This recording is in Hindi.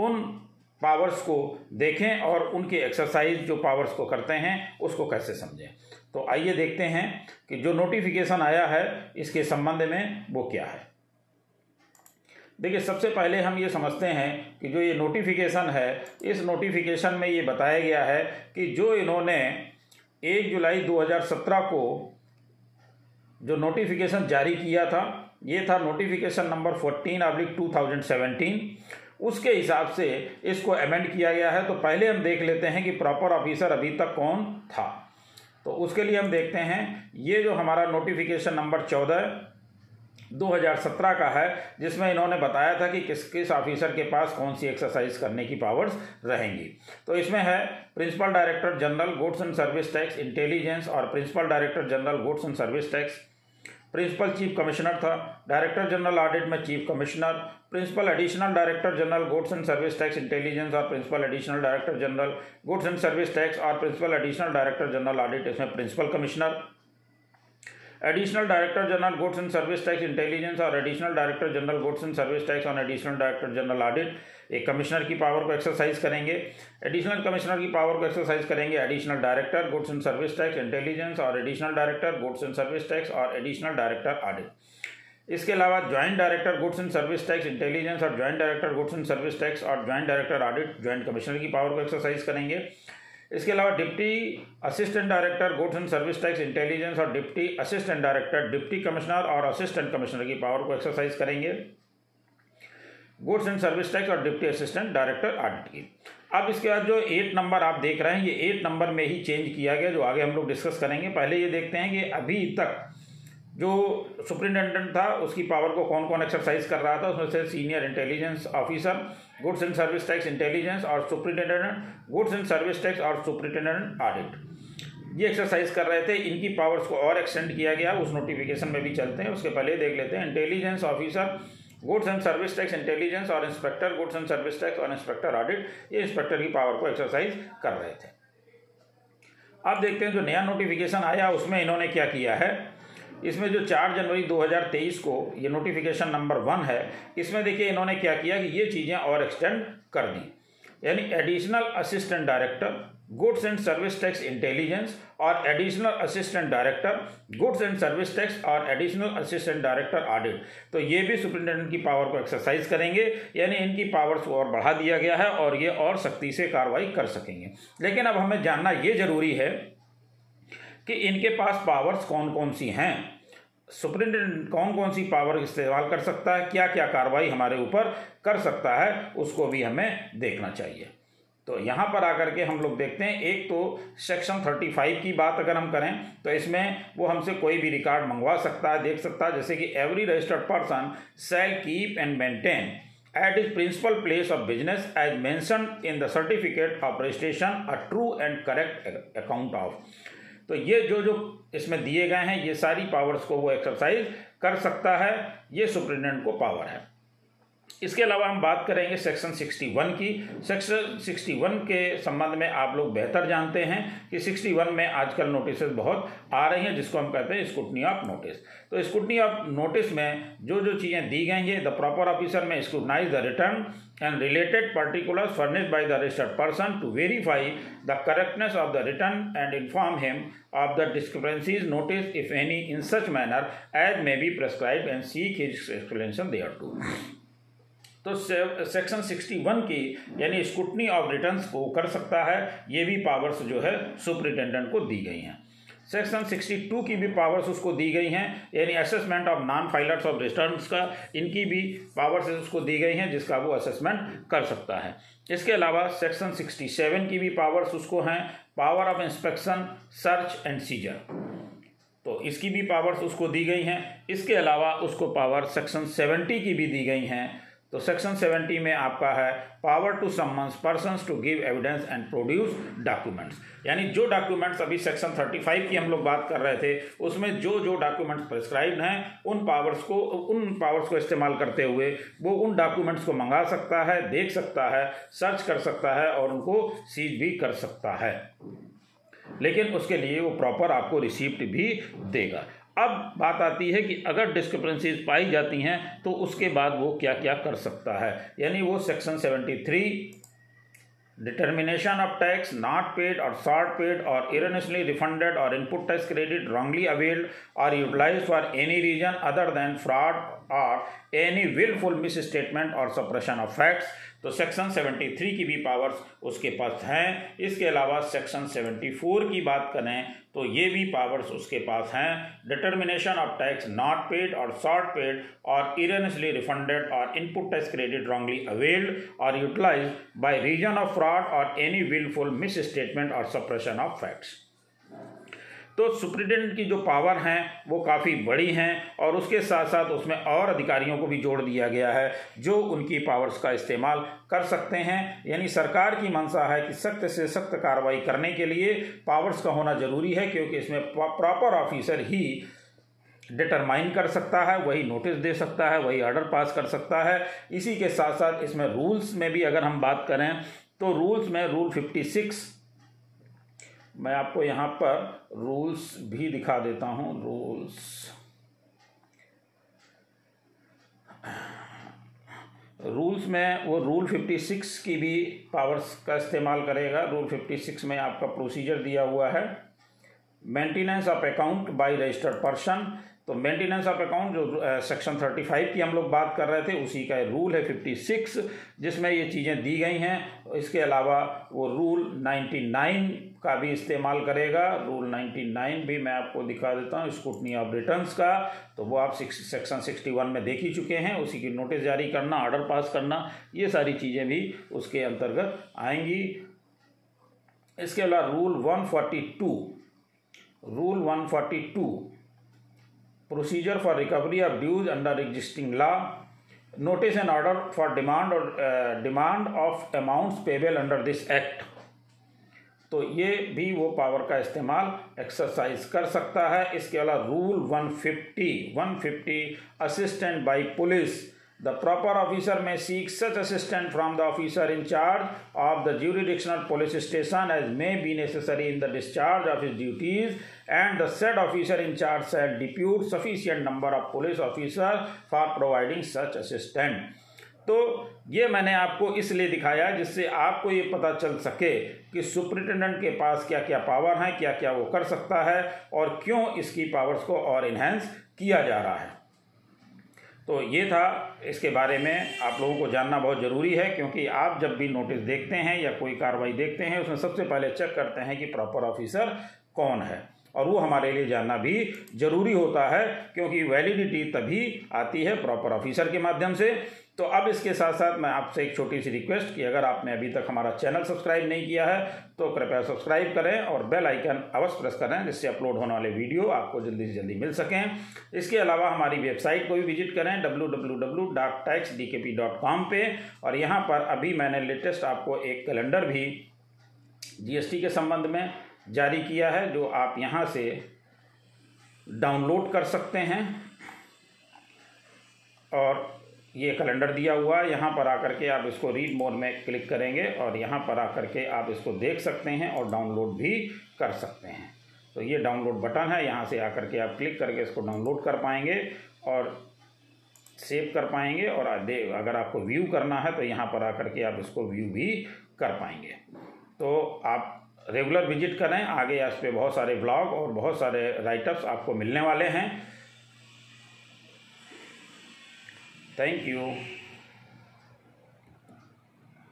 उन पावर्स को देखें और उनके एक्सरसाइज जो पावर्स को करते हैं, उसको कैसे समझें। तो आइए देखते हैं कि जो नोटिफिकेशन आया है, इसके संबंध में वो क्या है। देखिए, सबसे पहले हम ये समझते हैं कि जो ये नोटिफिकेशन है, इस नोटिफिकेशन में ये बताया गया है कि जो इन्होंने एक जुलाई 2017 को जो नोटिफिकेशन जारी किया था, ये था नोटिफिकेशन नंबर 14 अब्लिक टू उसके हिसाब से इसको अमेंड किया गया है। तो पहले हम देख लेते हैं कि प्रॉपर ऑफिसर अभी तक कौन था। तो उसके लिए हम देखते हैं, ये जो हमारा नोटिफिकेशन नंबर चौदह 2017 का है, जिसमें इन्होंने बताया था कि किस किस ऑफिसर के पास कौन सी एक्सरसाइज करने की पावर्स रहेंगी। तो इसमें है principal director general goods and service tax intelligence और principal director general goods and service tax principal chief commissioner था। डायरेक्टर जनरल ऑडिट में chief commissioner. Principal additional director general goods and service tax intelligence और principal additional director general goods and service tax और principal additional director general audit, इसमें principal commissioner. Additional director general goods and service tax intelligence और additional director general goods and service tax और एडिशनल डायरेक्टर जनरल ऑडिट एक कमिश्नर की पावर को एक्सरसाइज करेंगे। एडिशनल कमिश्नर की पावर को एक्सरसाइज करेंगे additional director goods and service tax intelligence और additional director goods and service tax और एडिशनल डायरेक्टर ऑडिट इसके अलावा joint director goods and service tax intelligence और joint director goods and service tax और joint director audit joint commissioner की पावर को एक्सरसाइज करेंगे। इसके अलावा deputy assistant director goods and service tax intelligence और deputy assistant director, deputy commissioner और असिस्टेंट कमिश्नर की पावर को एक्सरसाइज करेंगे। गुड्स एंड सर्विस टैक्स और डिप्टी असिस्टेंट डायरेक्टर ऑडिट की अब इसके बाद जो एट नंबर आप देख रहे हैं, ये एट नंबर में ही चेंज किया गया, जो आगे हम लोग डिस्कस करेंगे। पहले ये देखते हैं कि अभी तक जो सुप्रिंटेंडेंट था, उसकी पावर को कौन कौन एक्सरसाइज कर रहा था, उसमें से senior intelligence officer goods and service tax intelligence और superintendent goods and service tax और सुप्रिंटेंडेंट ऑडिट ये एक्सरसाइज कर रहे थे, इनकी पावर्स को और एक्सटेंड किया गया, उस नोटिफिकेशन में भी चलते हैं, उसके पहले देख लेते हैं intelligence officer goods and service tax intelligence और inspector goods and service tax और इंस्पेक्टर ऑडिट ये इंस्पेक्टर की पावर को एक्सरसाइज कर रहे थे. अब देखते हैं जो नया नोटिफिकेशन आया, उसमें इन्होंने क्या किया है? इसमें जो चार जनवरी 2023 को ये नोटिफिकेशन नंबर वन है, इसमें देखिए इन्होंने क्या किया कि ये चीज़ें और एक्सटेंड कर दी। यानी additional assistant director goods and service tax intelligence और additional assistant director goods and service tax और एडिशनल असिस्टेंट डायरेक्टर ऑडिट तो ये भी सुप्रिंटेंडेंट की पावर को एक्सरसाइज करेंगे, यानी इनकी पावर्स को और बढ़ा दिया गया है और ये और सख्ती से कार्रवाई कर सकेंगे। लेकिन अब हमें जानना ये ज़रूरी है कि इनके पास पावर्स कौन कौन सी हैं? सुप्रिंटेंडेंट कौन कौन सी पावर इस्तेमाल कर सकता है? क्या क्या कार्रवाई हमारे ऊपर कर सकता है? उसको भी हमें देखना चाहिए। तो यहाँ पर आकर के हम लोग देखते हैं, एक तो सेक्शन थर्टी फाइव की बात अगर हम करें तो इसमें वो हमसे कोई भी रिकॉर्ड मंगवा सकता है, देख सकता है, जैसे कि every registered person shall keep and maintain at his principal place of business as mention in the certificate of registration a true and correct account of तो ये जो जो इसमें दिए गए हैं, ये सारी पावर्स को वो एक्सरसाइज कर सकता है, ये सुप्रिटेंडेंट को पावर है। इसके अलावा हम बात करेंगे सेक्शन 61 की। सेक्शन 61 के संबंध में आप लोग बेहतर जानते हैं कि 61 में आजकल नोटिस बहुत आ रही हैं, जिसको हम कहते हैं स्कूटनी ऑफ़ नोटिस। तो स्कूटनी ऑफ़ नोटिस में जो जो चीज़ें दी गई हैं the proper officer may scrutinise the return and related particulars furnished by the registered person to verify the correctness of the return and inform him of the discrepancies notice if any in such manner as may be prescribe and seek his explanation thereto तो सेक्शन 61 की, यानी स्कूटनी ऑफ़ रिटर्न्स को कर सकता है, ये भी पावर्स जो है सुप्रिटेंडेंट को दी गई हैं। सेक्शन 62 की भी पावर्स उसको दी गई हैं, यानी assessment of non filers of returns का, इनकी भी पावर्स उसको दी गई हैं, जिसका वो असेसमेंट कर सकता है। इसके अलावा सेक्शन 67 की भी पावर्स उसको हैं power of inspection search and seizure तो इसकी भी पावर्स उसको दी गई हैं। इसके अलावा उसको पावर सेक्शन 70 की भी दी गई हैं। तो सेक्शन 70 में आपका है power to summons person to give evidence and produce documents यानी जो डॉक्यूमेंट्स अभी सेक्शन 35 की हम लोग बात कर रहे थे, उसमें जो जो डॉक्यूमेंट्स प्रिस्क्राइब्ड हैं, उन पावर्स को, उन पावर्स को इस्तेमाल करते हुए, वो उन डॉक्यूमेंट्स को मंगा सकता है, देख सकता है सर्च कर सकता है और उनको सीज भी कर सकता है। लेकिन उसके लिए वो प्रॉपर आपको रिसिप्ट भी देगा। अब बात आती है कि अगर डिस्क्रिपेंसीज पाई जाती हैं तो उसके बाद वो क्या क्या कर सकता है। यानी वो section 73 three determination of tax not paid or short paid or erroneously refunded or input tax credit wrongly availed or utilise for any reason other than fraud or any wilful misstatement or suppression of facts तो सेक्शन 73 की भी पावर्स उसके पास हैं। इसके अलावा सेक्शन 74 की बात करें तो ये भी पावर्स उसके पास हैं। Determination of tax not paid or short paid or erroneously refunded or input tax credit wrongly availed or utilise by reason of fraud or any wilful misstatement or suppression of facts तो सुप्रिटेंडेंट की जो पावर हैं, वो काफ़ी बड़ी हैं और उसके साथ साथ उसमें और अधिकारियों को भी जोड़ दिया गया है जो उनकी पावर्स का इस्तेमाल कर सकते हैं। यानी सरकार की मंशा है कि सख्त से सख्त कार्रवाई करने के लिए पावर्स का होना ज़रूरी है, क्योंकि इसमें प्रॉपर ऑफिसर ही डिटरमाइन कर सकता है, वही नोटिस दे सकता है, वही ऑर्डर पास कर सकता है। इसी के साथ साथ इसमें रूल्स में भी अगर हम बात करें तो रूल्स में रूल फिफ्टी सिक्स मैं आपको यहाँ पर रूल्स भी दिखा देता हूँ रूल्स रूल्स में वो रूल 56 की भी पावर्स का इस्तेमाल करेगा। रूल 56 में आपका प्रोसीजर दिया हुआ है। Maintenance of account by registered person तो मेंटेनेंस ऑफ़ अकाउंट जो सेक्शन थर्टी फाइव की हम लोग बात कर रहे थे, उसी का रूल है फिफ्टी सिक्स जिसमें ये चीज़ें दी गई हैं। इसके अलावा वो रूल नाइन्टी नाइन का भी इस्तेमाल करेगा। रूल नाइन्टी नाइन भी मैं आपको दिखा देता हूँ स्कूटनी ऑफ़ रिटर्न्स का। तो वो आप सेक्शन सिक्सटी वन में देख ही चुके हैं। उसी की नोटिस जारी करना ऑर्डर पास करना, ये सारी चीज़ें भी उसके अंतर्गत आएँगी। इसके अलावा rule one forty two rule one forty two procedure for recovery of dues under existing law notice and order for demand और demand of amount payable under this act तो ये भी वो पावर का इस्तेमाल एक्सरसाइज कर सकता है। इसके अलावा rule 150 150 assistant by police The proper officer may seek such assistance from the officer in charge of the jurisdictional police station as may be necessary in the discharge of his duties and the said officer in charge shall depute sufficient number of police officers for providing such assistance. तो ये मैंने आपको इसलिए दिखाया जिससे आपको ये पता चल सके कि सुप्रिटेंडेंट के पास क्या क्या पावर हैं क्या क्या वो कर सकता है और क्यों इसकी पावर्स को और इन्हेंस किया जा रहा है तो ये था इसके बारे में आप लोगों को जानना बहुत ज़रूरी है, क्योंकि आप जब भी नोटिस देखते हैं या कोई कार्रवाई देखते हैं, उसमें सबसे पहले चेक करते हैं कि प्रॉपर ऑफिसर कौन है। और वो हमारे लिए जानना भी ज़रूरी होता है, क्योंकि वैलिडिटी तभी आती है प्रॉपर ऑफिसर के माध्यम से। तो अब इसके साथ साथ मैं आपसे एक छोटी सी रिक्वेस्ट कि, अगर आपने अभी तक हमारा चैनल सब्सक्राइब नहीं किया है तो कृपया सब्सक्राइब करें और बेल आइकन अवश्य प्रेस करें, जिससे अपलोड होने वाले वीडियो आपको जल्दी से जल्दी मिल सकें। इसके अलावा हमारी वेबसाइट को भी विज़िट करें W W W dot tax D K P. Dot com पर और यहाँ पर अभी मैंने लेटेस्ट आपको एक कैलेंडर भी जीएसटी के संबंध में जारी किया है, जो आप यहाँ से डाउनलोड कर सकते हैं। और ये कैलेंडर दिया हुआ है। यहाँ पर आकर के आप इसको रीड मोड में क्लिक करेंगे और यहाँ पर आकर के आप इसको देख सकते हैं और डाउनलोड भी कर सकते हैं। तो ये डाउनलोड बटन है। यहाँ से आकर के आप क्लिक करके इसको डाउनलोड कर पाएँगे और सेव कर पाएँगे और अगर आपको व्यू करना है तो यहाँ पर आकर के आप इसको व्यू भी कर पाएँगे। तो आप रेगुलर विज़िट करें। आगे इस पर बहुत सारे ब्लॉग और बहुत सारे राइटअप्स आपको मिलने वाले हैं। Thank you.